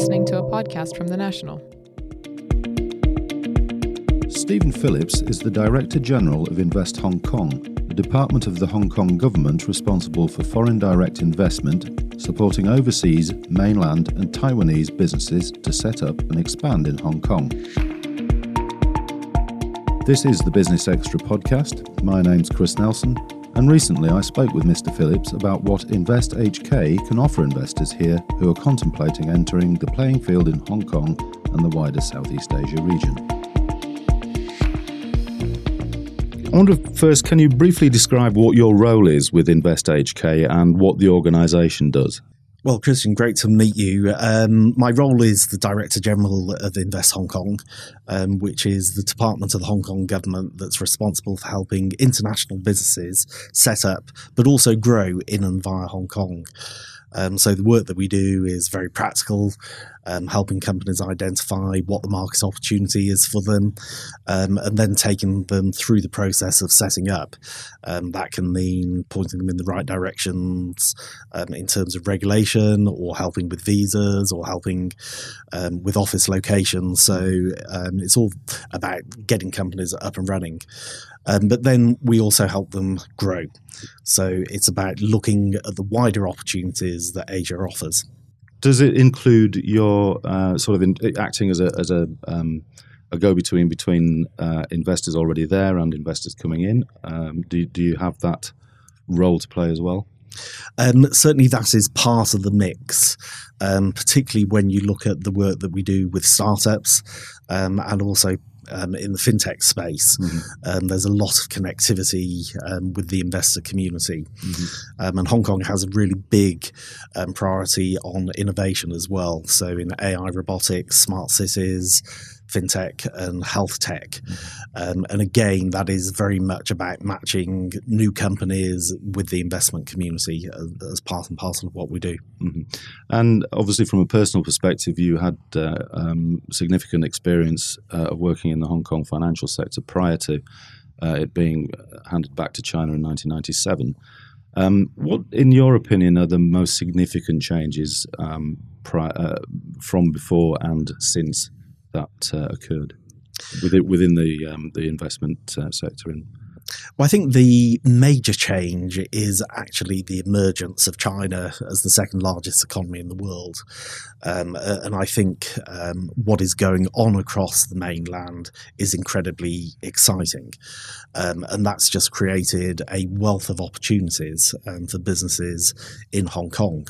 listening to a podcast from The National. Stephen Phillips is the Director General of Invest Hong Kong, the department of the Hong Kong government responsible for foreign direct investment, supporting overseas, mainland, and Taiwanese businesses to set up and expand in Hong Kong. This is the Business Extra podcast. My name's Chris Nelson, and recently I spoke with Mr. Phillips about what Invest HK can offer investors here who are contemplating entering the playing field in Hong Kong and the wider Southeast Asia region. I wonder first, can you briefly describe what your role is with Invest HK and what the organisation does? Well, Christian, great to meet you. Um, my role is the Director General of Invest Hong Kong, um, which is the department of the Hong Kong government that's responsible for helping international businesses set up but also grow in and via Hong Kong. Um, so the work that we do is very practical, um, helping companies identify what the market opportunity is for them, um, and then taking them through the process of setting up. Um, that can mean pointing them in the right directions um, in terms of regulation, or helping with visas, or helping um, with office locations. So it's all about getting companies up and running. Um, but then we also help them grow. So it's about looking at the wider opportunities that Asia offers. Does it include your uh, sort of in, acting as a, as a, um, a go between between uh, investors already there and investors coming in? Um, do, do you have that role to play as well? Um, certainly, that is part of the mix, um, particularly when you look at the work that we do with startups um, and also um, in the fintech space. Mm-hmm. Um, there's a lot of connectivity um, with the investor community. Mm-hmm. Um, and Hong Kong has a really big um, priority on innovation as well. So, in AI robotics, smart cities, fintech and health tech. Um, and again, that is very much about matching new companies with the investment community as, as part and parcel of what we do. Mm-hmm. And obviously, from a personal perspective, you had uh, um, significant experience uh, of working in the Hong Kong financial sector prior to uh, it being handed back to China in 1997. Um, what, in your opinion, are the most significant changes um, pri- uh, from before and since that uh, occurred within, within the um, the investment uh, sector in well, I think the major change is actually the emergence of China as the second largest economy in the world. Um, and I think um, what is going on across the mainland is incredibly exciting. Um, and that's just created a wealth of opportunities um, for businesses in Hong Kong.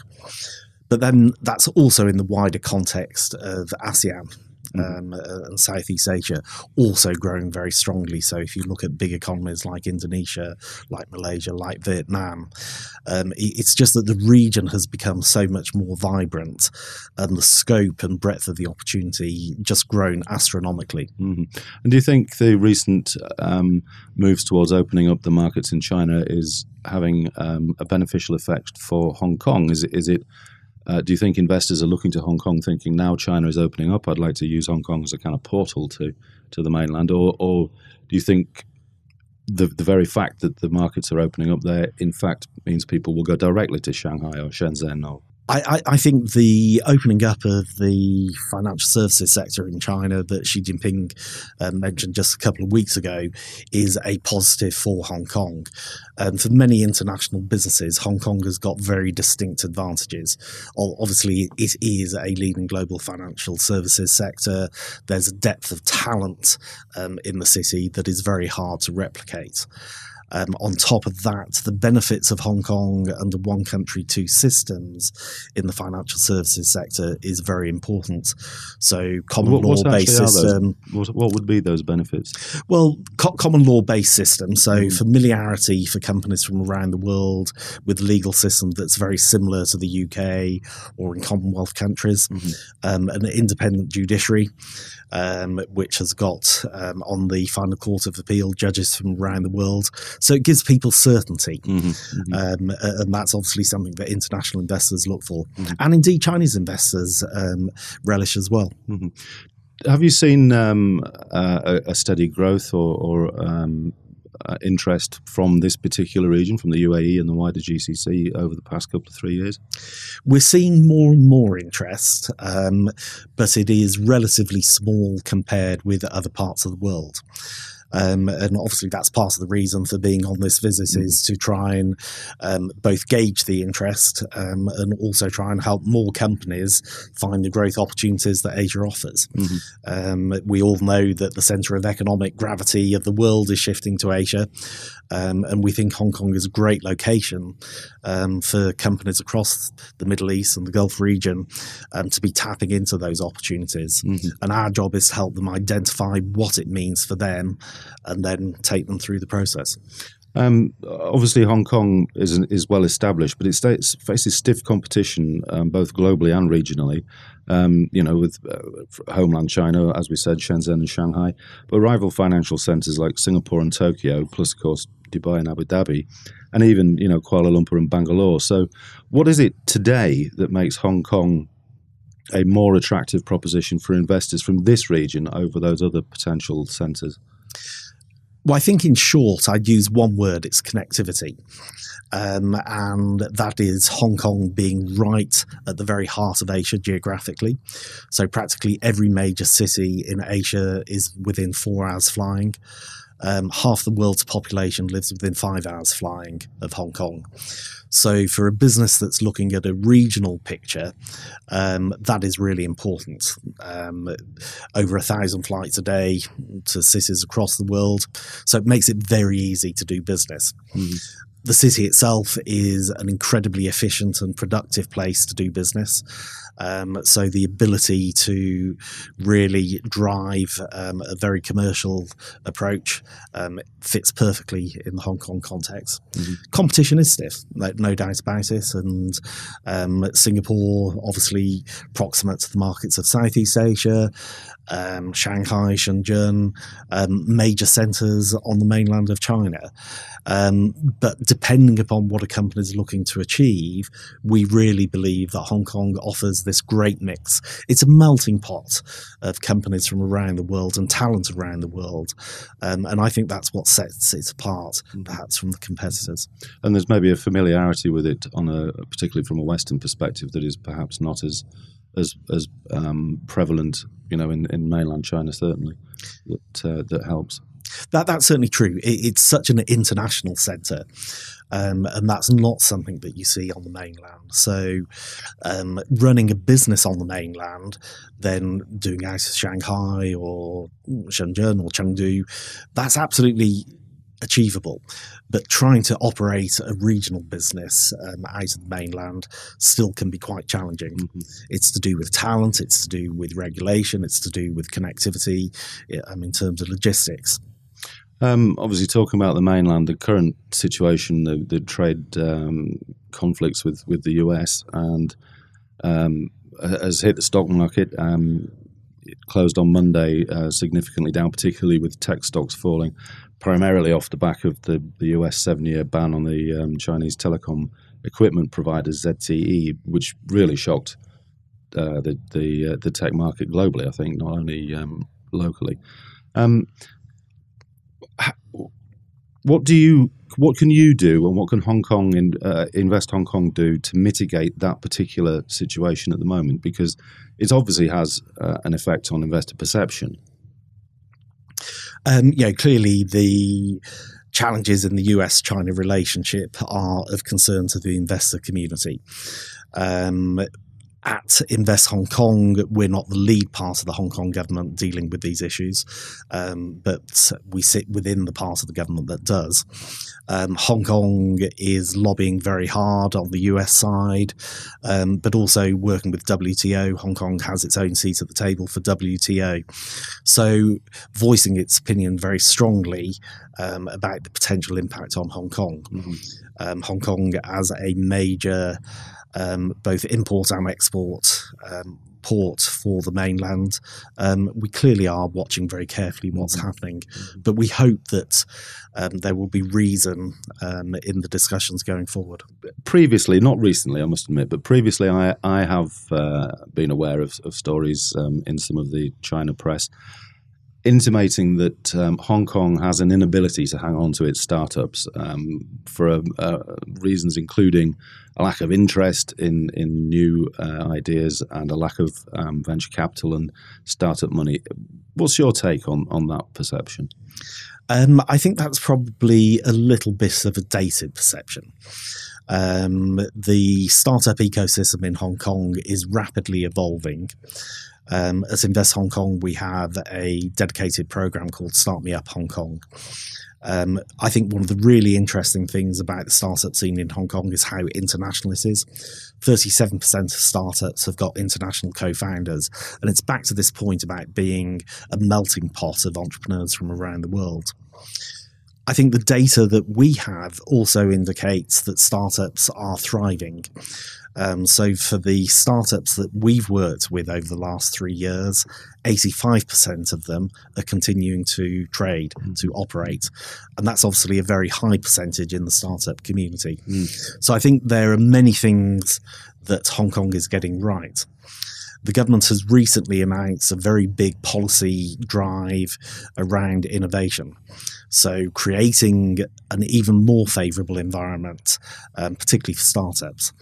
But then that's also in the wider context of ASEAN mm-hmm. um, uh, and Southeast Asia also growing very strongly. So if you look at big economies like Indonesia, like Malaysia, like Vietnam, um, it's just that the region has become so much more vibrant and the scope and breadth of the opportunity just grown astronomically. Mm-hmm. And do you think the recent um, moves towards opening up the markets in China is having um, a beneficial effect for Hong Kong? Is it, is it uh, do you think investors are looking to Hong Kong thinking now China is opening up, I'd like to use Hong Kong as a kind of portal to, to the mainland? Or, or do you think the, the very fact that the markets are opening up there, in fact, means people will go directly to Shanghai or Shenzhen or I, I, think the opening up of the financial services sector in China that Xi Jinping um, mentioned just a couple of weeks ago is a positive for Hong Kong. And for many international businesses, Hong Kong has got very distinct advantages. Obviously, it is a leading global financial services sector. There's a depth of talent um, in the city that is very hard to replicate. Um, on top of that, the benefits of Hong Kong under one country, two systems in the financial services sector is very important. So, common what, law based system. What, what, would be those benefits? Well, co- common law based system. So, mm. familiarity for companies from around the world with legal system that's very similar to the UK or in Commonwealth countries, mm-hmm. um, an independent judiciary um, which has got um, on the final court of appeal judges from around the world. So it gives people certainty, mm-hmm, mm-hmm. Um, and that's obviously something that international investors look for, mm-hmm. and indeed Chinese investors um, relish as well. Mm-hmm. Have you seen um, a, a, steady growth or, or um, uh, interest from this particular region, from the UAE and the wider GCC over the past couple of three years? We're seeing more and more interest, um, but it is relatively small compared with other parts of the world. Um, and obviously, that's part of the reason for being on this visit is to try and um, both gauge the interest um, and also try and help more companies find the growth opportunities that Asia offers. Mm-hmm. Um, we all know that the centre of economic gravity of the world is shifting to Asia, um, and we think Hong Kong is a great location um, for companies across the Middle East and the Gulf region to be tapping into those opportunities. Mm-hmm. And our job is to help them identify what it means for them and then take them through the process. Um, obviously, Hong Kong is is well established, but it states, faces stiff competition um, both globally and regionally. Um, you know, with uh, homeland China, as we said, Shenzhen and Shanghai, but rival financial centres like Singapore and Tokyo, plus of course Dubai and Abu Dhabi, and even you know Kuala Lumpur and Bangalore. So, what is it today that makes Hong Kong a more attractive proposition for investors from this region over those other potential centres? Well, I think in short, I'd use one word it's connectivity. Um, and that is Hong Kong being right at the very heart of Asia geographically. So, practically every major city in Asia is within four hours flying. Um, half the world's population lives within five hours flying of Hong Kong. So, for a business that's looking at a regional picture, um, that is really important. Um, over a thousand flights a day to cities across the world. So, it makes it very easy to do business. Mm the city itself is an incredibly efficient and productive place to do business. Um, so the ability to really drive um, a very commercial approach um, fits perfectly in the Hong Kong context. Mm-hmm. Competition is stiff, no doubt about it, and um, Singapore, obviously proximate to the markets of Southeast Asia, um, Shanghai, Shenzhen, um, major centres on the mainland of China. Um, but depending upon what a company is looking to achieve, we really believe that Hong Kong offers this great mix. It's a melting pot of companies from around the world and talent around the world. Um, and I think that's what sets it apart, mm. perhaps, from the competitors. And there's maybe a familiarity with it on a, particularly from a Western perspective, that is perhaps not as as as um, prevalent, you know, in, in mainland China certainly that uh, that helps. That that's certainly true. It, it's such an international centre, um, and that's not something that you see on the mainland. So, um, running a business on the mainland, then doing out of Shanghai or Shenzhen or Chengdu, that's absolutely achievable. But trying to operate a regional business um, out of the mainland still can be quite challenging. Mm-hmm. It's to do with talent, it's to do with regulation, it's to do with connectivity um, in terms of logistics. Um, obviously, talking about the mainland, the current situation, the, the trade um, conflicts with, with the US, and um, has hit the stock market. Um, it closed on Monday uh, significantly down, particularly with tech stocks falling, primarily off the back of the, the US seven year ban on the um, Chinese telecom equipment provider ZTE, which really shocked uh, the the, uh, the tech market globally. I think not only um, locally. Um, what do you what can you do and what can Hong Kong in, uh, Invest Hong Kong do to mitigate that particular situation at the moment? Because it obviously has uh, an effect on investor perception. Um, clearly the challenges in the US China relationship are of concern to the investor community. Um, at Invest Hong Kong, we're not the lead part of the Hong Kong government dealing with these issues, um, but we sit within the part of the government that does. Um, Hong Kong is lobbying very hard on the US side, um, but also working with WTO. Hong Kong has its own seat at the table for WTO. So, voicing its opinion very strongly um, about the potential impact on Hong Kong. Mm-hmm. Um, Hong Kong as a major um, both import and export um, port for the mainland. Um, we clearly are watching very carefully what's mm-hmm. happening, mm-hmm. but we hope that um, there will be reason um, in the discussions going forward. Previously, not recently, I must admit, but previously, I I have uh, been aware of, of stories um, in some of the China press intimating that um, Hong Kong has an inability to hang on to its startups um, for uh, reasons including a lack of interest in in new uh, ideas and a lack of um, venture capital and startup money. What's your take on on that perception? Um, I think that's probably a little bit of a dated perception. Um, the startup ecosystem in Hong Kong is rapidly evolving. Um, at Invest Hong Kong, we have a dedicated program called Start Me Up Hong Kong. Um, I think one of the really interesting things about the startup scene in Hong Kong is how international it is. 37% of startups have got international co founders. And it's back to this point about being a melting pot of entrepreneurs from around the world. I think the data that we have also indicates that startups are thriving. Um, so for the startups that we've worked with over the last three years, 85% of them are continuing to trade, mm. to operate. And that's obviously a very high percentage in the startup community. Mm. So I think there are many things that Hong Kong is getting right the government has recently announced a very big policy drive around innovation. So, creating an even more favourable environment, um, particularly for startups.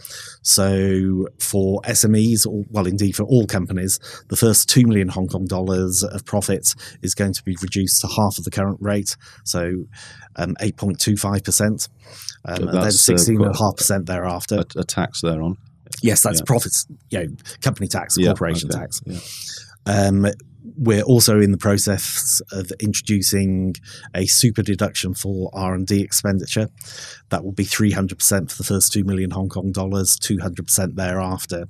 So, for SMEs, or, well, indeed for all companies, the first 2 million Hong Kong dollars of profit is going to be reduced to half of the current rate, so um, 8.25%. Um, and then 16.5% uh, thereafter. A, a tax thereon. Yes, that's yeah. profits, you know, company tax, corporation okay. tax. Yeah. Um, we're also in the process of introducing a super deduction for R and D expenditure. That will be three hundred percent for the first two million Hong Kong dollars, two hundred percent thereafter.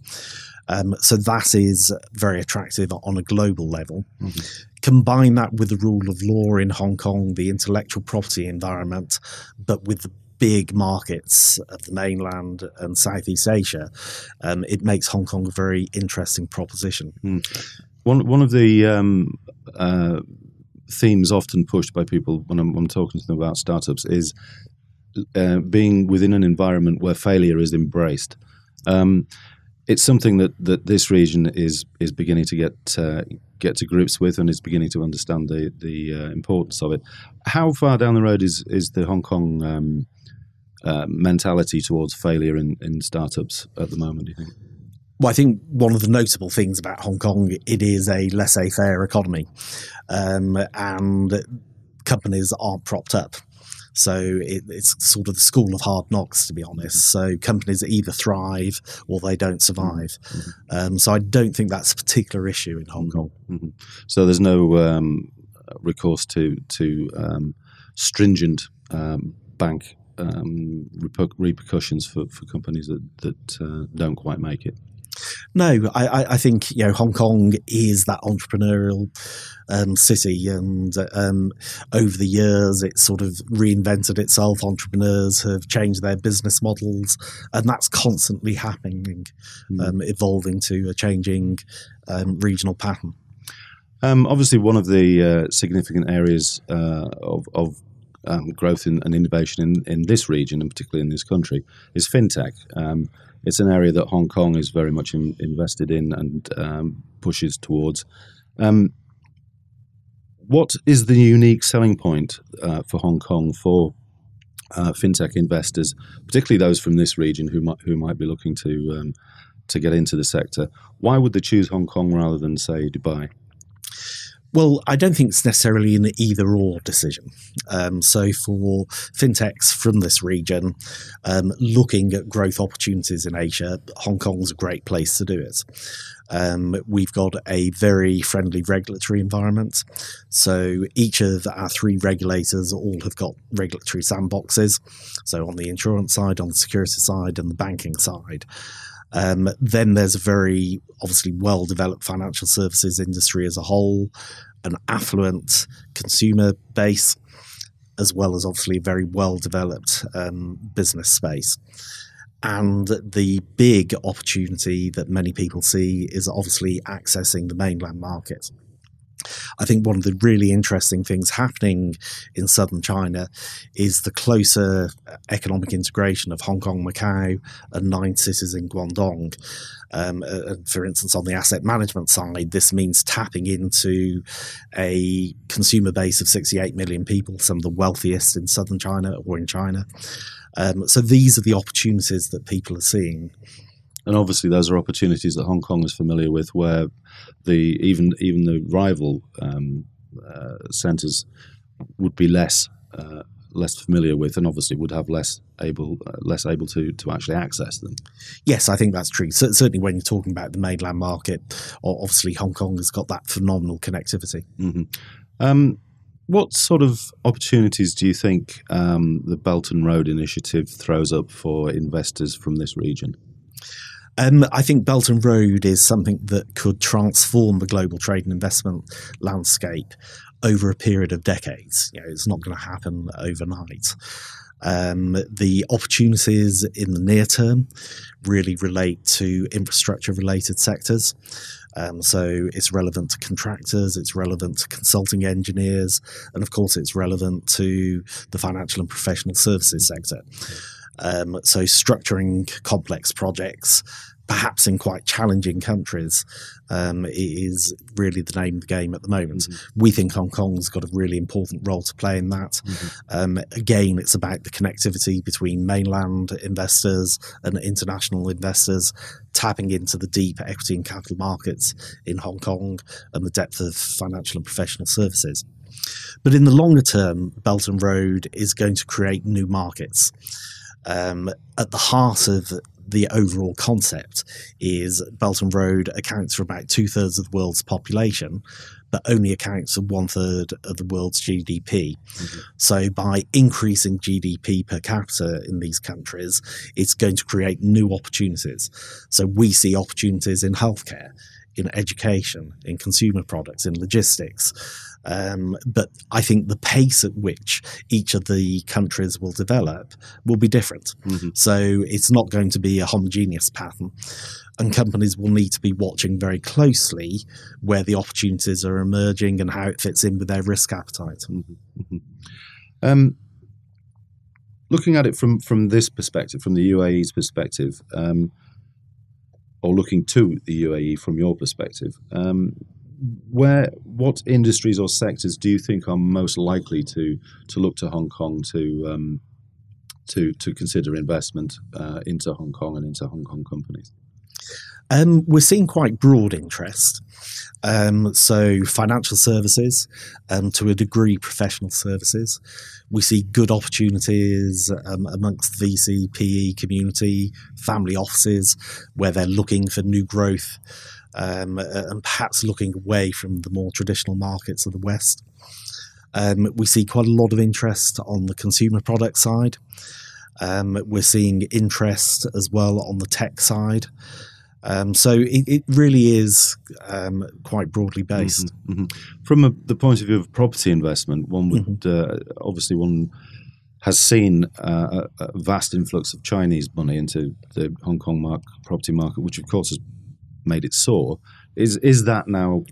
Um, so that is very attractive on a global level. Mm-hmm. Combine that with the rule of law in Hong Kong, the intellectual property environment, but with the big markets of the mainland and Southeast Asia, um, it makes Hong Kong a very interesting proposition. Mm. One one of the um, uh, themes often pushed by people when I'm, when I'm, talking to them about startups is uh, being within an environment where failure is embraced. Um, it's something that, that this region is is beginning to get uh, get to grips with and is beginning to understand the the uh, importance of it. How far down the road is is the Hong Kong um, uh, mentality towards failure in, in startups at the moment? Do you think? Well, I think one of the notable things about Hong Kong it is a laissez-faire economy, um, and companies aren't propped up. So it, it's sort of the school of hard knocks, to be honest. So companies either thrive or they don't survive. Mm-hmm. Um, so I don't think that's a particular issue in Hong Kong. Mm-hmm. So there's no um, recourse to to um, stringent um, bank um, repercussions for, for companies that that uh, don't quite make it. No, I, I think you know Hong Kong is that entrepreneurial um, city, and um, over the years it's sort of reinvented itself. Entrepreneurs have changed their business models, and that's constantly happening, mm. um, evolving to a changing um, regional pattern. Um, obviously, one of the uh, significant areas uh, of, of um, growth in, and innovation in, in this region, and particularly in this country, is fintech. Um, it's an area that Hong Kong is very much in, invested in and um, pushes towards. Um, what is the unique selling point uh, for Hong Kong for uh, fintech investors, particularly those from this region who might who might be looking to um, to get into the sector? Why would they choose Hong Kong rather than say Dubai? Well, I don't think it's necessarily an either or decision. Um, so, for fintechs from this region, um, looking at growth opportunities in Asia, Hong Kong's a great place to do it. Um, we've got a very friendly regulatory environment. So each of our three regulators all have got regulatory sandboxes. So on the insurance side, on the security side, and the banking side. Um, then there's a very obviously well developed financial services industry as a whole, an affluent consumer base, as well as obviously a very well developed um, business space. And the big opportunity that many people see is obviously accessing the mainland market. I think one of the really interesting things happening in southern China is the closer economic integration of Hong Kong, Macau, and nine cities in Guangdong. Um, uh, for instance, on the asset management side, this means tapping into a consumer base of 68 million people, some of the wealthiest in southern China or in China. Um, so these are the opportunities that people are seeing. And obviously, those are opportunities that Hong Kong is familiar with, where the even even the rival um, uh, centres would be less uh, less familiar with, and obviously would have less able uh, less able to to actually access them. Yes, I think that's true. So, certainly, when you're talking about the mainland market, obviously Hong Kong has got that phenomenal connectivity. Mm-hmm. Um, what sort of opportunities do you think um, the Belt and Road Initiative throws up for investors from this region? Um, I think Belt and Road is something that could transform the global trade and investment landscape over a period of decades. You know, it's not going to happen overnight. Um, the opportunities in the near term really relate to infrastructure related sectors. Um, so it's relevant to contractors, it's relevant to consulting engineers, and of course, it's relevant to the financial and professional services sector. Um, so structuring complex projects, perhaps in quite challenging countries, um, is really the name of the game at the moment. Mm-hmm. We think Hong Kong's got a really important role to play in that. Mm-hmm. Um, again, it's about the connectivity between mainland investors and international investors, tapping into the deep equity and capital markets in Hong Kong and the depth of financial and professional services. But in the longer term, Belt and Road is going to create new markets. Um, at the heart of the overall concept is Belt and Road accounts for about two thirds of the world's population, but only accounts for one third of the world's GDP. Mm-hmm. So, by increasing GDP per capita in these countries, it's going to create new opportunities. So, we see opportunities in healthcare, in education, in consumer products, in logistics. Um, but I think the pace at which each of the countries will develop will be different. Mm-hmm. So it's not going to be a homogeneous pattern. And companies will need to be watching very closely where the opportunities are emerging and how it fits in with their risk appetite. Mm-hmm. mm-hmm. Um, looking at it from, from this perspective, from the UAE's perspective, um, or looking to the UAE from your perspective, um, where what industries or sectors do you think are most likely to to look to Hong Kong to um, to to consider investment uh, into Hong Kong and into Hong Kong companies? Um, we're seeing quite broad interest. Um, so, financial services, um, to a degree, professional services. We see good opportunities um, amongst the VC, PE community, family offices, where they're looking for new growth um, and perhaps looking away from the more traditional markets of the West. Um, we see quite a lot of interest on the consumer product side. Um, we're seeing interest as well on the tech side. Um, so it, it, really is um, quite broadly based. Mm-hmm, mm-hmm. From a, the point of view of property investment, one would mm-hmm. uh, obviously one has seen uh, a, a, vast influx of Chinese money into the Hong Kong property market, which of course has made it soar. Is is that now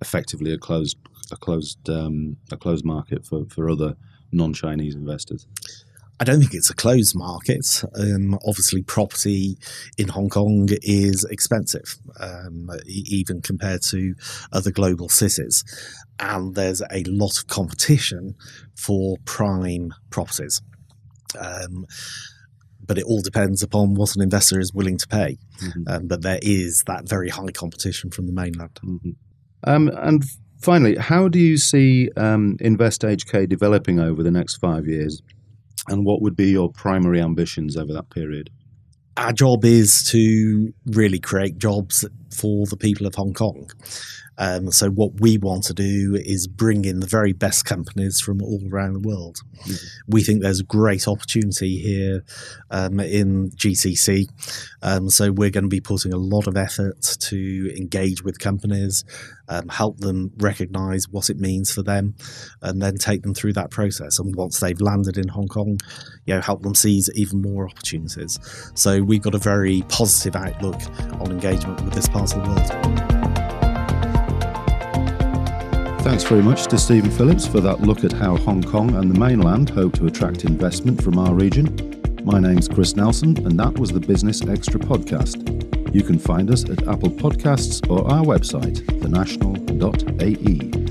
effectively a closed a closed um, a closed market for, for other non Chinese investors? I don't think it's a closed market. Um, obviously, property in Hong Kong is expensive, um, even compared to other global cities. And there's a lot of competition for prime properties. Um, but it all depends upon what an investor is willing to pay. Mm-hmm. Um, but there is that very high competition from the mainland. Mm-hmm. Um, and finally, how do you see um, Invest HK developing over the next five years? And what would be your primary ambitions over that period? Our job is to really create jobs for the people of Hong Kong. Um, so what we want to do is bring in the very best companies from all around the world. Mm-hmm. We think there's a great opportunity here um, in GCC. Um, so we're going to be putting a lot of effort to engage with companies, um, help them recognize what it means for them, and then take them through that process. And once they've landed in Hong Kong, you know, help them seize even more opportunities. So we've got a very positive outlook on engagement with this part of the world. Thanks very much to Stephen Phillips for that look at how Hong Kong and the mainland hope to attract investment from our region. My name's Chris Nelson, and that was the Business Extra podcast. You can find us at Apple Podcasts or our website, thenational.ae.